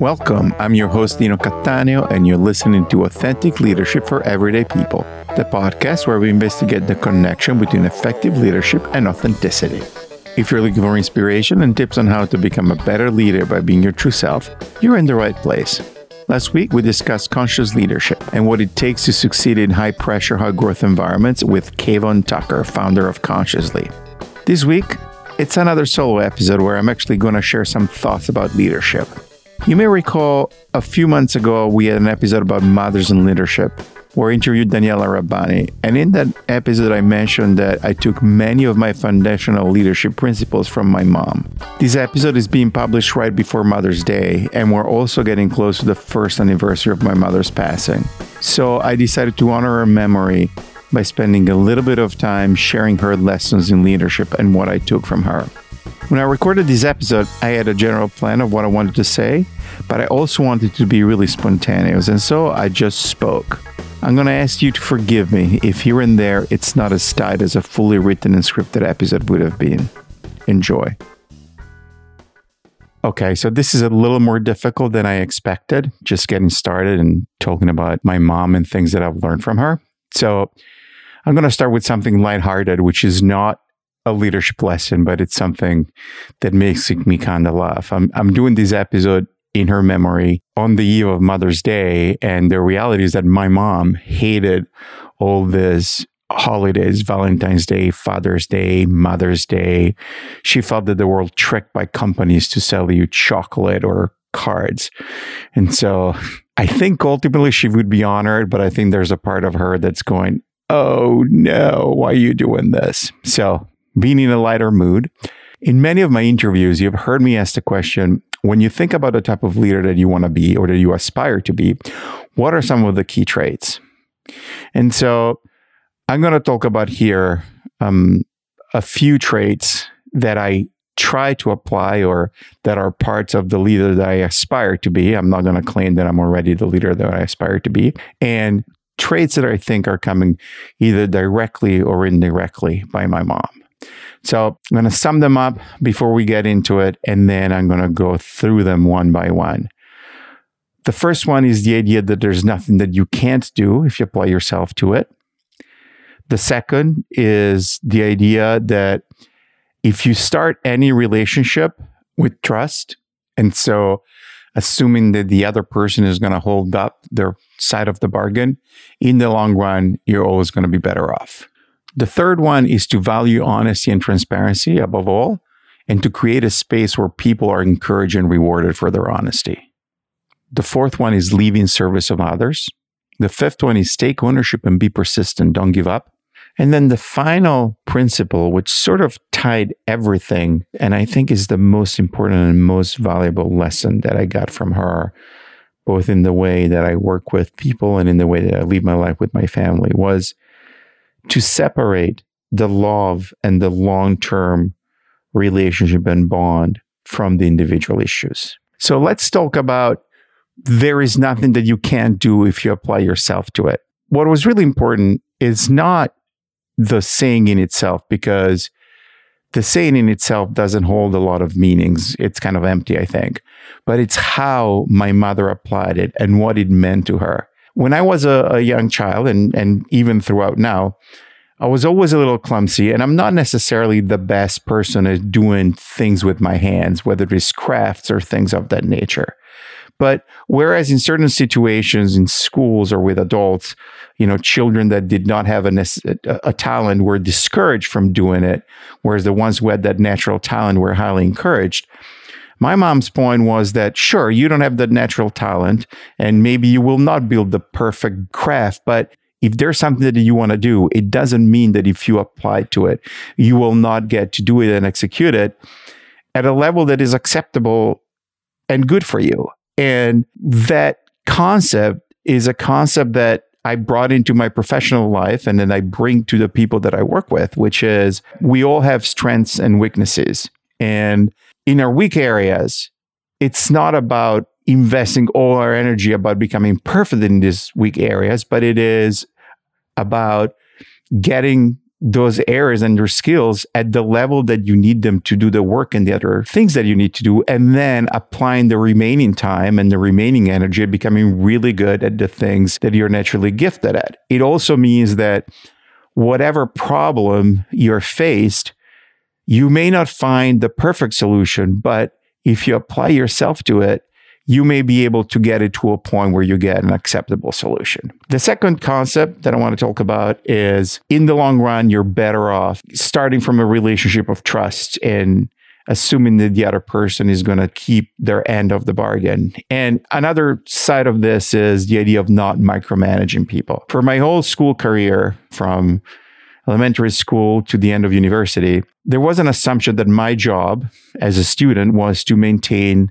Welcome. I'm your host, Dino Cattaneo, and you're listening to Authentic Leadership for Everyday People, the podcast where we investigate the connection between effective leadership and authenticity. If you're looking for inspiration and tips on how to become a better leader by being your true self, you're in the right place. Last week, we discussed conscious leadership and what it takes to succeed in high pressure, high growth environments with Kayvon Tucker, founder of Consciously. This week, it's another solo episode where I'm actually going to share some thoughts about leadership. You may recall a few months ago, we had an episode about mothers and leadership where I interviewed Daniella Rabbani. And in that episode, I mentioned that I took many of my foundational leadership principles from my mom. This episode is being published right before Mother's Day, and we're also getting close to the first anniversary of my mother's passing. So I decided to honor her memory by spending a little bit of time sharing her lessons in leadership and what I took from her. When I recorded this episode, I had a general plan of what I wanted to say, but I also wanted to be really spontaneous, and so I just spoke. I'm going to ask you to forgive me if here and there it's not as tight as a fully written and scripted episode would have been. Enjoy. Okay, so this is a little more difficult than I expected, just getting started and talking about my mom and things that I've learned from her. So I'm going to start with something lighthearted, which is not a leadership lesson, but it's something that makes me kind of laugh. I'm I'm doing this episode in her memory on the eve of Mother's Day, and the reality is that my mom hated all this holidays valentine's day father's day mother's day. She felt that they were tricked by companies to sell you chocolate or cards. And so i think ultimately she would be honored but i think there's a part of her that's going oh no why are you doing this? So being in a lighter mood. In many of my interviews, you've heard me ask the question when you think about the type of leader that you want to be or that you aspire to be, what are some of the key traits? And so I'm going to talk about here um, a few traits that I try to apply or that are parts of the leader that I aspire to be. I'm not going to claim that I'm already the leader that I aspire to be. And traits that I think are coming either directly or indirectly by my mom. So I'm going to sum them up before we get into it, and then I'm going to go through them one by one. The first one is the idea that there's nothing that you can't do if you apply yourself to it. The second is the idea that if you start any relationship with trust, and so assuming that the other person is going to hold up their side of the bargain, in the long run, you're always going to be better off. The third one is to value honesty and transparency above all, and to create a space where people are encouraged and rewarded for their honesty. The fourth one is leave in service of others. The fifth one is take ownership and be persistent, don't give up. And then the final principle, which sort of tied everything, and I think is the most important and most valuable lesson that I got from her, both in the way that I work with people and in the way that I live my life with my family, was to separate the love and the long term relationship and bond from the individual issues. So let's talk about there is nothing that you can't do if you apply yourself to it. What was really important is not the saying in itself, because the saying in itself doesn't hold a lot of meanings. It's kind of empty, I think. But it's how my mother applied it and what it meant to her when I was a, a young child and, and even throughout now, I was always a little clumsy, and I'm not necessarily the best person at doing things with my hands, whether it is crafts or things of that nature. But whereas in certain situations in schools or with adults, you know, children that did not have a, a, talent were discouraged from doing it, whereas the ones who had that natural talent were highly encouraged. My mom's point was that, sure, you don't have the natural talent and maybe you will not build the perfect craft, but if there's something that you want to do, it doesn't mean that if you apply to it, you will not get to do it and execute it at a level that is acceptable and good for you. And that concept is a concept that I brought into my professional life and then I bring to the people that I work with, which is we all have strengths and weaknesses. And in our weak areas, it's not about investing all our energy about becoming perfect in these weak areas, but it is about getting those areas and your skills at the level that you need them to do the work and the other things that you need to do, and then applying the remaining time and the remaining energy, becoming really good at the things that you're naturally gifted at. It also means that whatever problem you're faced, you may not find the perfect solution, but if you apply yourself to it, you may be able to get it to a point where you get an acceptable solution. The second concept that I want to talk about is in the long run, you're better off starting from a relationship of trust and assuming that the other person is going to keep their end of the bargain. And another side of this is the idea of not micromanaging people. For my whole school career, from elementary school to the end of university, there was an assumption that my job as a student was to maintain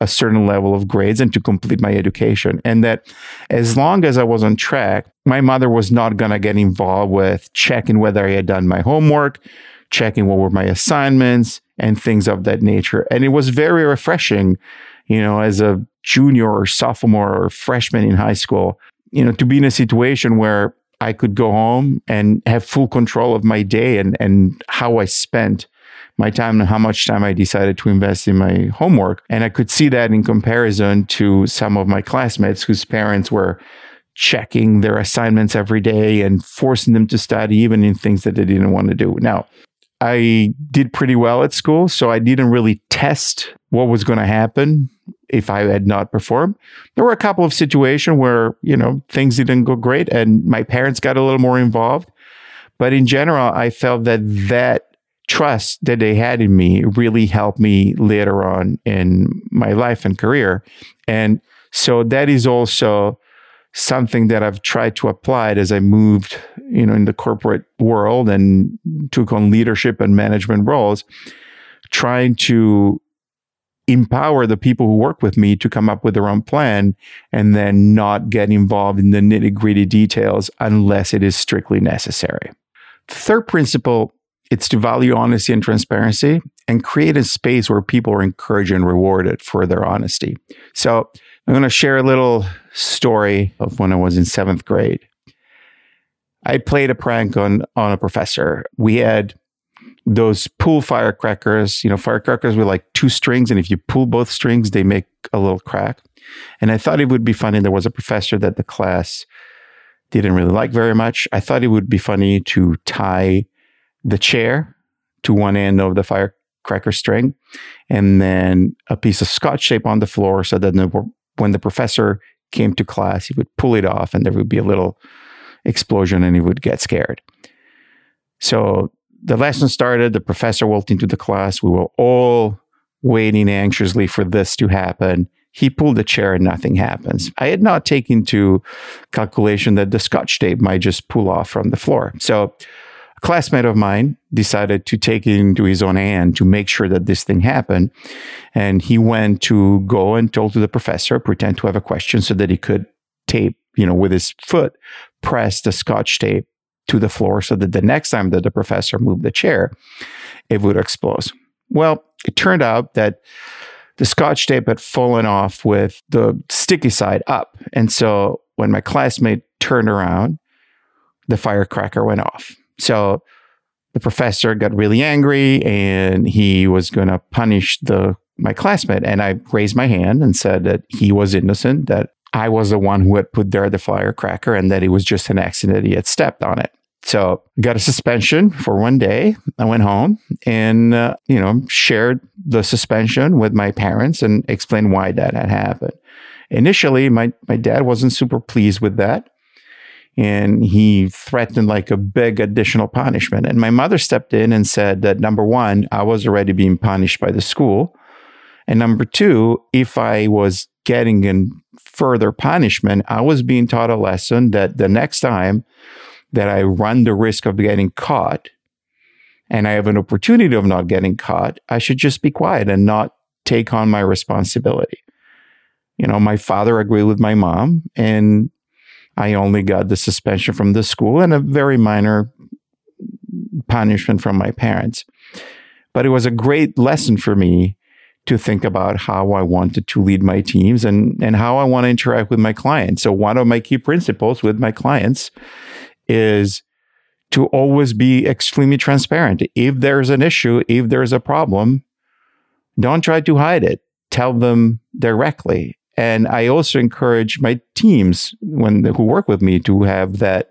a certain level of grades and to complete my education. And that as long as I was on track, my mother was not going to get involved with checking whether I had done my homework, checking what were my assignments, and things of that nature. And it was very refreshing, you know, as a junior or sophomore or freshman in high school, you know, to be in a situation where I could go home and have full control of my day and, and how I spent my time and how much time I decided to invest in my homework. And I could see that in comparison to some of my classmates whose parents were checking their assignments every day and forcing them to study even in things that they didn't want to do. Now, I did pretty well at school, so I didn't really test what was going to happen if I had not performed. There were a couple of situations where, you know, things didn't go great and my parents got a little more involved. But in general, I felt that that trust that they had in me really helped me later on in my life and career. And so that is also something that I've tried to apply as I moved, you know, in the corporate world and took on leadership and management roles, trying to empower the people who work with me to come up with their own plan and then not get involved in the nitty gritty details unless it is strictly necessary. Third principle it's to value honesty and transparency and create a space where people are encouraged and rewarded for their honesty. So I'm going to share a little story of when I was in seventh grade. I played a prank on, on a professor. We had those pull firecrackers, you know, firecrackers with like two strings. And if you pull both strings, they make a little crack. And I thought it would be funny. There was a professor that the class didn't really like very much. I thought it would be funny to tie the chair to one end of the firecracker string, and then a piece of scotch tape on the floor so that when the professor came to class, he would pull it off and there would be a little explosion and he would get scared. So the lesson started, the professor walked into the class. We were all waiting anxiously for this to happen. He pulled the chair and nothing happens. I had not taken into calculation that the scotch tape might just pull off from the floor. So a classmate of mine decided to take it into his own hand to make sure that this thing happened. And he went to go and told to the professor, pretend to have a question so that he could tape, you know, with his foot, press the scotch tape to the floor so that the next time that the professor moved the chair, it would explode. Well, it turned out that the scotch tape had fallen off with the sticky side up. And so when my classmate turned around, the firecracker went off. So the professor got really angry and he was going to punish the my classmate and I raised my hand and said that he was innocent that I was the one who had put there the firecracker and that it was just an accident he had stepped on it. So got a suspension for one day. I went home and uh, you know shared the suspension with my parents and explained why that had happened. Initially, my my dad wasn't super pleased with that and he threatened like a big additional punishment. And my mother stepped in and said that number one, I was already being punished by the school. And number two, if I was getting in further punishment, I was being taught a lesson that the next time that I run the risk of getting caught and I have an opportunity of not getting caught, I should just be quiet and not take on my responsibility. You know, my father agreed with my mom and I only got the suspension from the school and a very minor punishment from my parents. But it was a great lesson for me to think about how I wanted to lead my teams and, and how I want to interact with my clients. So, one of my key principles with my clients is to always be extremely transparent. If there's an issue, if there's a problem, don't try to hide it. Tell them directly. And I also encourage my teams when who work with me to have that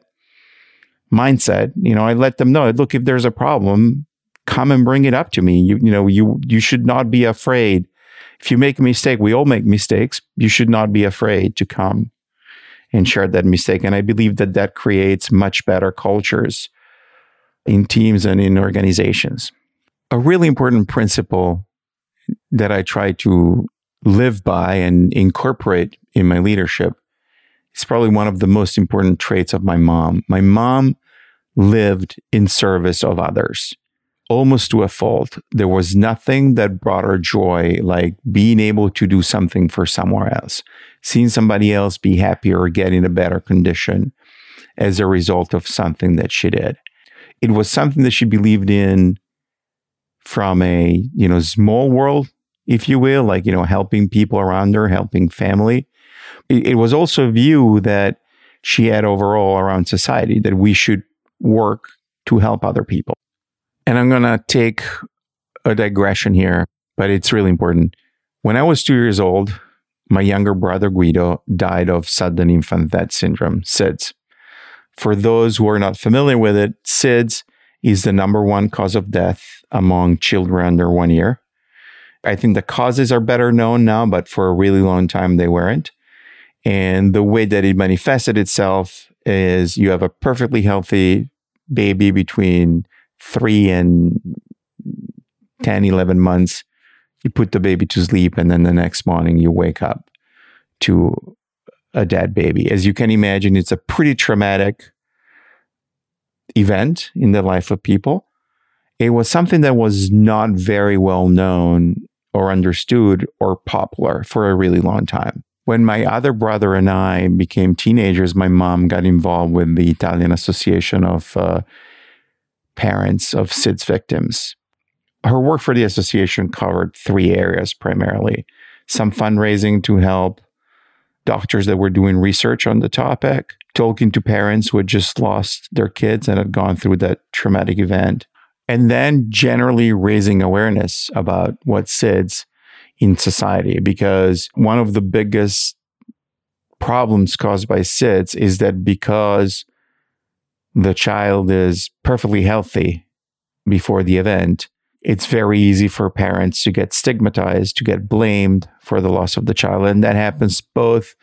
mindset. You know, I let them know, look, if there's a problem, come and bring it up to me. You, you know, you you should not be afraid. If you make a mistake, we all make mistakes. You should not be afraid to come and share that mistake. And I believe that that creates much better cultures in teams and in organizations. A really important principle that I try to live by and incorporate in my leadership is probably one of the most important traits of my mom. My mom lived in service of others almost to a fault. There was nothing that brought her joy like being able to do something for somewhere else, seeing somebody else be happier or get in a better condition as a result of something that she did. It was something that she believed in from a, you know, small world, if you will, like, you know, helping people around her, helping family. It, it was also a view that she had overall around society that we should work to help other people. And I'm going to take a digression here, but it's really important. When I was two years old, my younger brother Guido died of sudden infant death syndrome, SIDS. For those who are not familiar with it, SIDS is the number one cause of death among children under one year. I think the causes are better known now, but for a really long time they weren't. And the way that it manifested itself is you have a perfectly healthy baby between three and 10, 11 months, you put the baby to sleep, and then the next morning you wake up to a dead baby. As you can imagine, it's a pretty traumatic event in the life of people. It was something that was not very well known or understood or popular for a really long time. When my other brother and I became teenagers, my mom got involved with the Italian Association of uh, parents of SIDS victims. Her work for the association covered three areas primarily some fundraising to help doctors that were doing research on the topic, talking to parents who had just lost their kids and had gone through that traumatic event, and then generally raising awareness about what SIDS in society. Because one of the biggest problems caused by SIDS is that because the child is perfectly healthy before the event, it's very easy for parents to get stigmatized, to get blamed for the loss of the child. And that happens both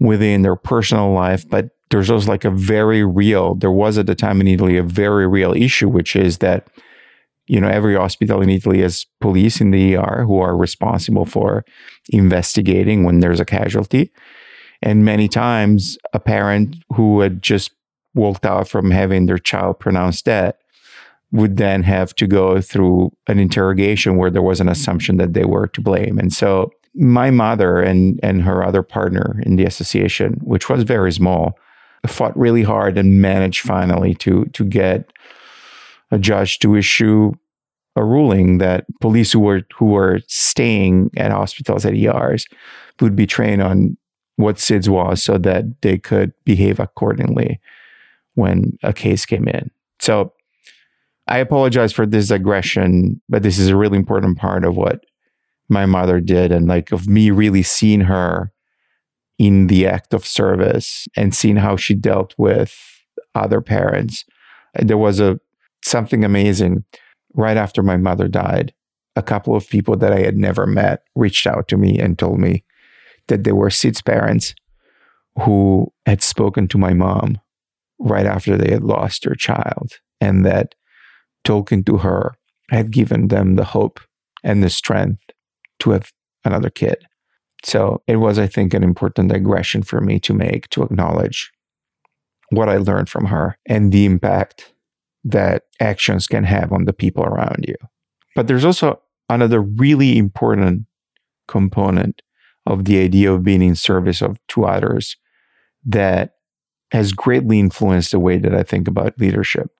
within their personal life, but there's also like a very real, there was at the time in Italy a very real issue, which is that, you know, every hospital in Italy has police in the ER who are responsible for investigating when there's a casualty. And many times a parent who had just walked out from having their child pronounced dead would then have to go through an interrogation where there was an mm-hmm. assumption that they were to blame. And so my mother and, and her other partner in the association, which was very small, fought really hard and managed finally to, to get a judge to issue a ruling that police who were who were staying at hospitals at ERs would be trained on what SIDS was so that they could behave accordingly when a case came in. So I apologize for this aggression, but this is a really important part of what my mother did and like of me really seeing her in the act of service and seeing how she dealt with other parents. There was a something amazing right after my mother died. A couple of people that I had never met reached out to me and told me that they were SIDS parents who had spoken to my mom right after they had lost their child, and that talking to her had given them the hope and the strength to have another kid. So it was, I think, an important digression for me to make to acknowledge what I learned from her and the impact that actions can have on the people around you. But there's also another really important component of the idea of being in service of to others that has greatly influenced the way that I think about leadership.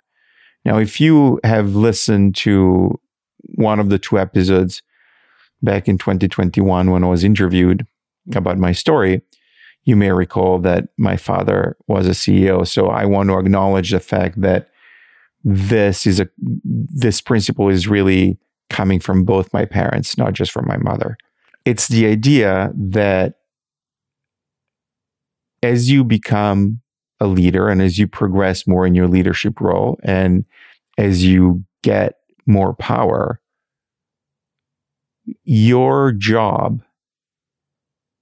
Now, if you have listened to one of the two episodes back in 2021 when I was interviewed about my story, you may recall that my father was a CEO. So I want to acknowledge the fact that this is a this principle is really coming from both my parents, not just from my mother. It's the idea that as you become a leader and as you progress more in your leadership role and as you get more power, your job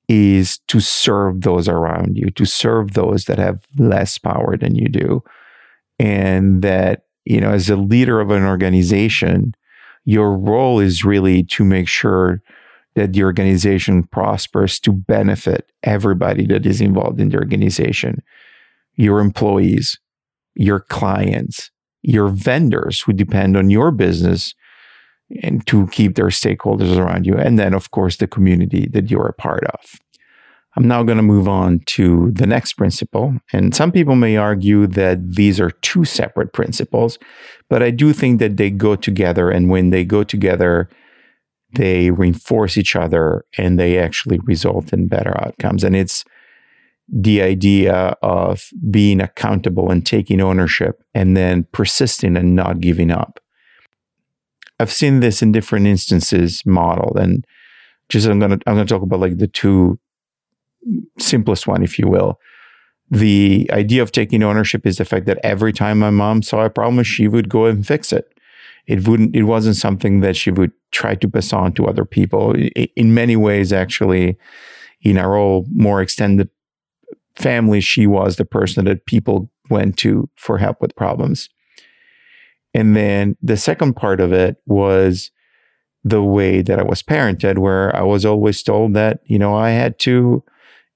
is to serve those around you, to serve those that have less power than you do. And that, you know, as a leader of an organization, your role is really to make sure that the organization prospers to benefit everybody that is involved in the organization your employees, your clients, your vendors who depend on your business and to keep their stakeholders around you. And then, of course, the community that you're a part of. I'm now going to move on to the next principle. And some people may argue that these are two separate principles, but I do think that they go together. And when they go together, they reinforce each other and they actually result in better outcomes. And it's the idea of being accountable and taking ownership and then persisting and not giving up. I've seen this in different instances modeled and just I'm gonna I'm gonna talk about like the two simplest one, if you will. The idea of taking ownership is the fact that every time my mom saw a problem, she would go and fix it. It wouldn't. It wasn't something that she would try to pass on to other people. In many ways, actually, in our all more extended family, she was the person that people went to for help with problems. And then the second part of it was the way that I was parented, where I was always told that, you know, I had to,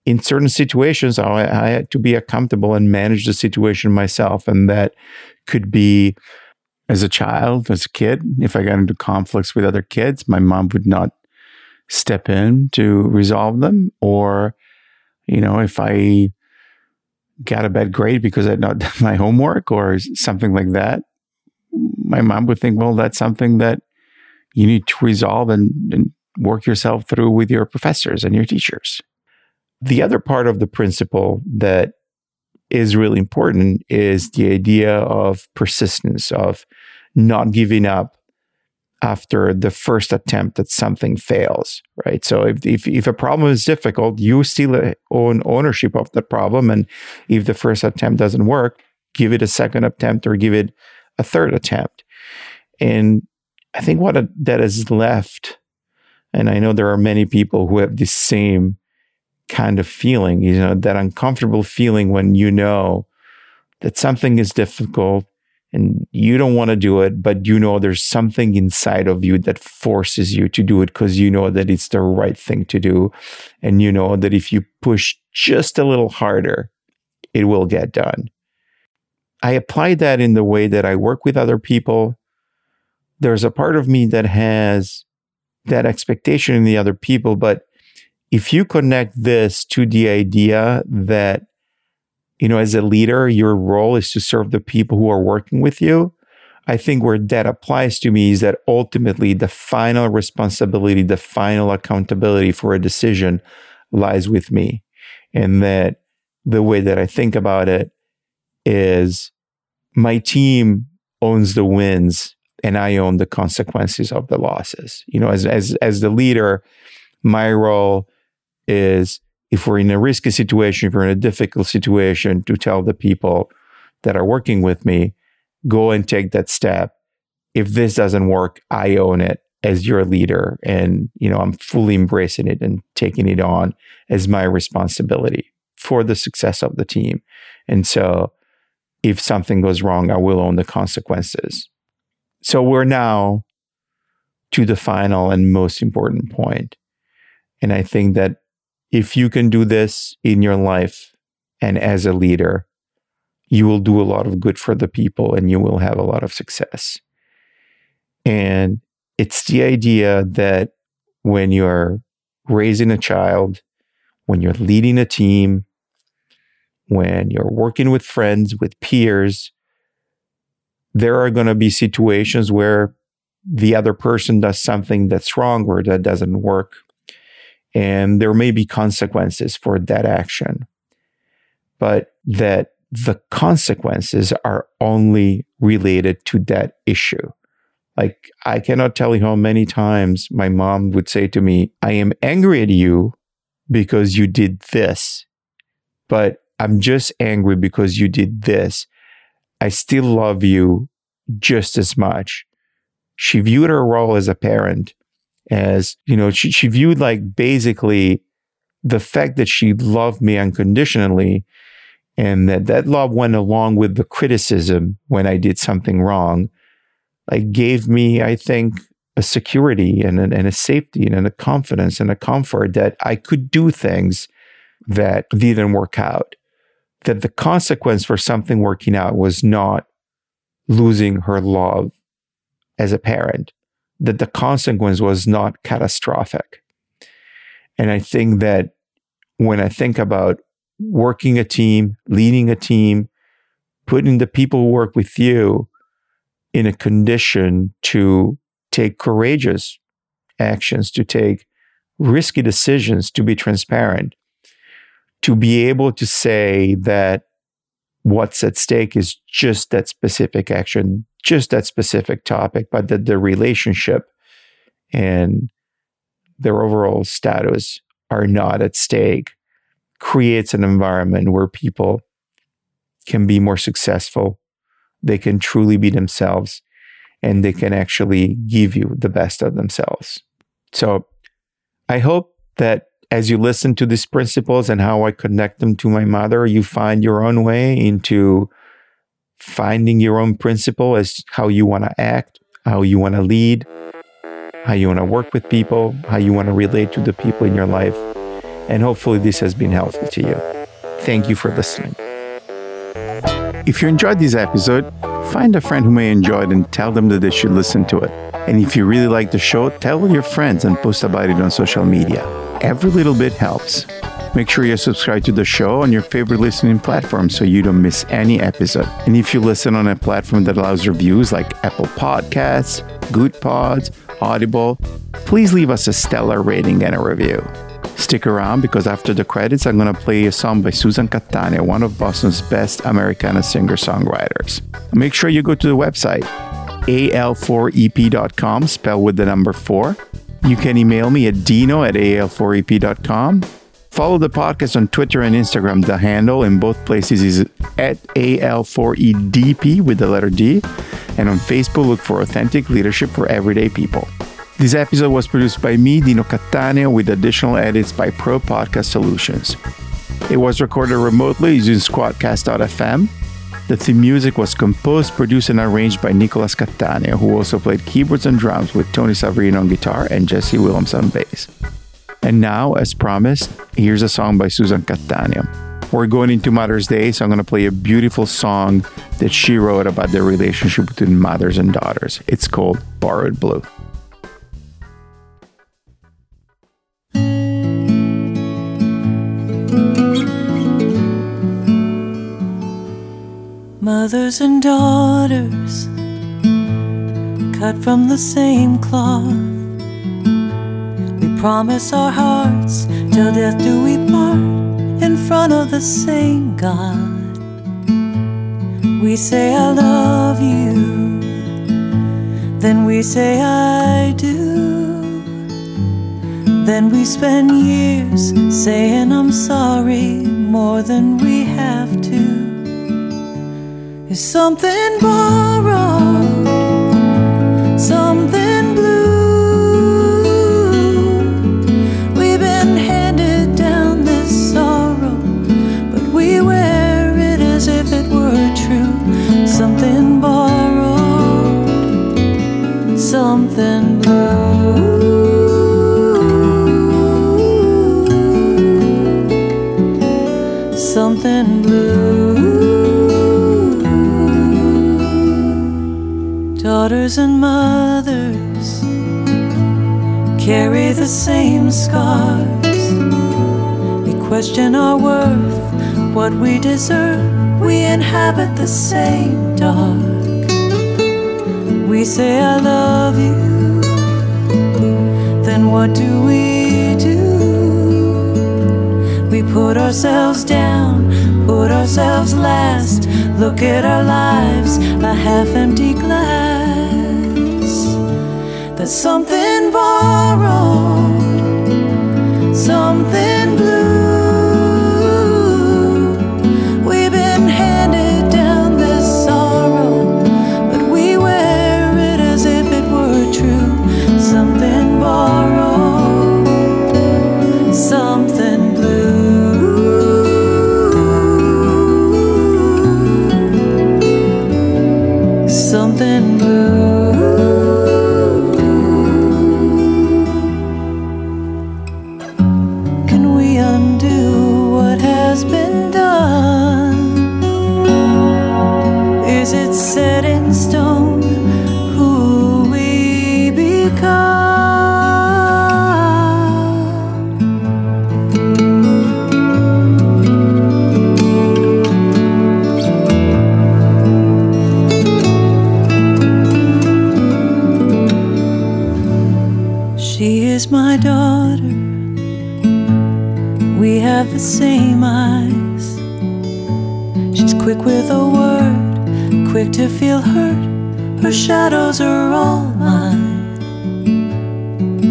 in certain situations, I, I had to be accountable and manage the situation myself. And that could be as a child, as a kid, if I got into conflicts with other kids, my mom would not step in to resolve them. Or, you know, if I got a bad grade because I had not done my homework or something like that, my mom would think, well, that's something that you need to resolve and, and work yourself through with your professors and your teachers. The other part of the principle that is really important is the idea of persistence, of not giving up after the first attempt that something fails, right? So if, if, if a problem is difficult, you still uh, own ownership of the problem. And if the first attempt doesn't work, give it a second attempt or give it a third attempt. And I think what a, that is left, and I know there are many people who have the same kind of feeling, you know, that uncomfortable feeling when you know that something is difficult and you don't want to do it, but you know there's something inside of you that forces you to do it because you know that it's the right thing to do. And you know that if you push just a little harder, it will get done. I apply that in the way that I work with other people. There's a part of me that has that expectation in the other people, but if you connect this to the idea that, you know, as a leader, your role is to serve the people who are working with you, I think where that applies to me is that ultimately the final responsibility, the final accountability for a decision lies with me. And that the way that I think about it is my team owns the wins and I own the consequences of the losses. You know, as as as the leader, my role is if we're in a risky situation, if we're in a difficult situation, to tell the people that are working with me, go and take that step. If this doesn't work, I own it as your leader. And, you know, I'm fully embracing it and taking it on as my responsibility for the success of the team. And so if something goes wrong, I will own the consequences. So we're now to the final and most important point. And I think that if you can do this in your life and as a leader, you will do a lot of good for the people and you will have a lot of success. And it's the idea that when you're raising a child, when you're leading a team, when you're working with friends, with peers, there are going to be situations where the other person does something that's wrong or that doesn't work and there may be consequences for that action. But that the consequences are only related to that issue. Like, I cannot tell you how many times my mom would say to me, I am angry at you because you did this, but I'm just angry because you did this. I still love you just as much. She viewed her role as a parent as, you know, she, she viewed like basically the fact that she loved me unconditionally and that that love went along with the criticism when I did something wrong, like gave me, I think, a security and and a safety and a confidence and a comfort that I could do things that didn't work out. That the consequence for something working out was not losing her love as a parent, that the consequence was not catastrophic. And I think that when I think about working a team, leading a team, putting the people who work with you in a condition to take courageous actions, to take risky decisions, to be transparent, to be able to say that what's at stake is just that specific action, just that specific topic, but that the relationship and their overall status are not at stake creates an environment where people can be more successful, they can truly be themselves, and they can actually give you the best of themselves. So I hope that as you listen to these principles and how I connect them to my mother, you find your own way into finding your own principle as how you want to act, how you want to lead, how you want to work with people, how you want to relate to the people in your life and hopefully this has been helpful to you. Thank you for listening. If you enjoyed this episode, find a friend who may enjoy it and tell them that they should listen to it. And if you really like the show, tell your friends and post about it on social media. Every little bit helps. Make sure you subscribe to the show on your favorite listening platform so you don't miss any episode. And if you listen on a platform that allows reviews like Apple Podcasts, Goodpods, Audible, please leave us a stellar rating and a review. Stick around because after the credits, I'm going to play a song by Susan Catania, one of Boston's best Americana singer songwriters. Make sure you go to the website, al4ep.com, spelled with the number 4. You can email me at dino at al4ep.com. Follow the podcast on Twitter and Instagram. The handle in both places is at al4edp with the letter D. And on Facebook, look for Authentic Leadership for Everyday People. This episode was produced by me, Dino Cattaneo, with additional edits by Pro Podcast Solutions. It was recorded remotely using Squadcast.fm. The theme music was composed, produced, and arranged by Nicolas Catania, who also played keyboards and drums with Tony Savarino on guitar and Jesse Williams on bass. And now, as promised, here's a song by Susan Catania. We're going into Mother's Day, so I'm going to play a beautiful song that she wrote about the relationship between mothers and daughters. It's called Borrowed Blue. Mothers and daughters, cut from the same cloth. We promise our hearts till death do we part in front of the same God. We say, I love you, then we say, I do. Then we spend years saying, I'm sorry more than we have something borrowed, something scars. We question our worth, what we deserve. We inhabit the same dark. We say, I love you. Then what do we do? We put ourselves down, put ourselves last. Look at our lives, a half empty glass. There's something borrowed. her shadows are all mine,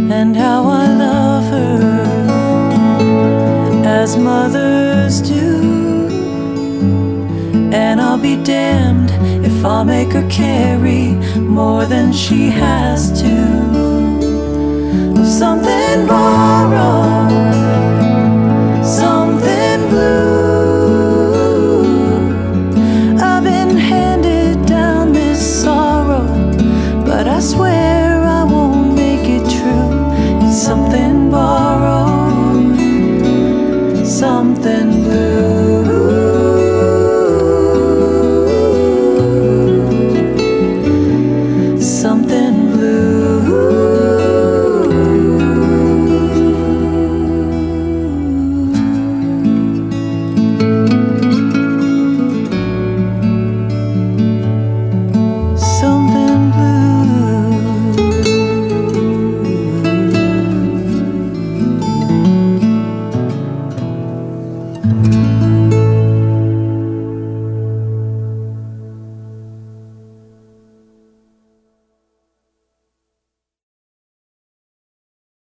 and how I love her as mothers do. And I'll be damned if i make her carry more than she has to. Something borrowed.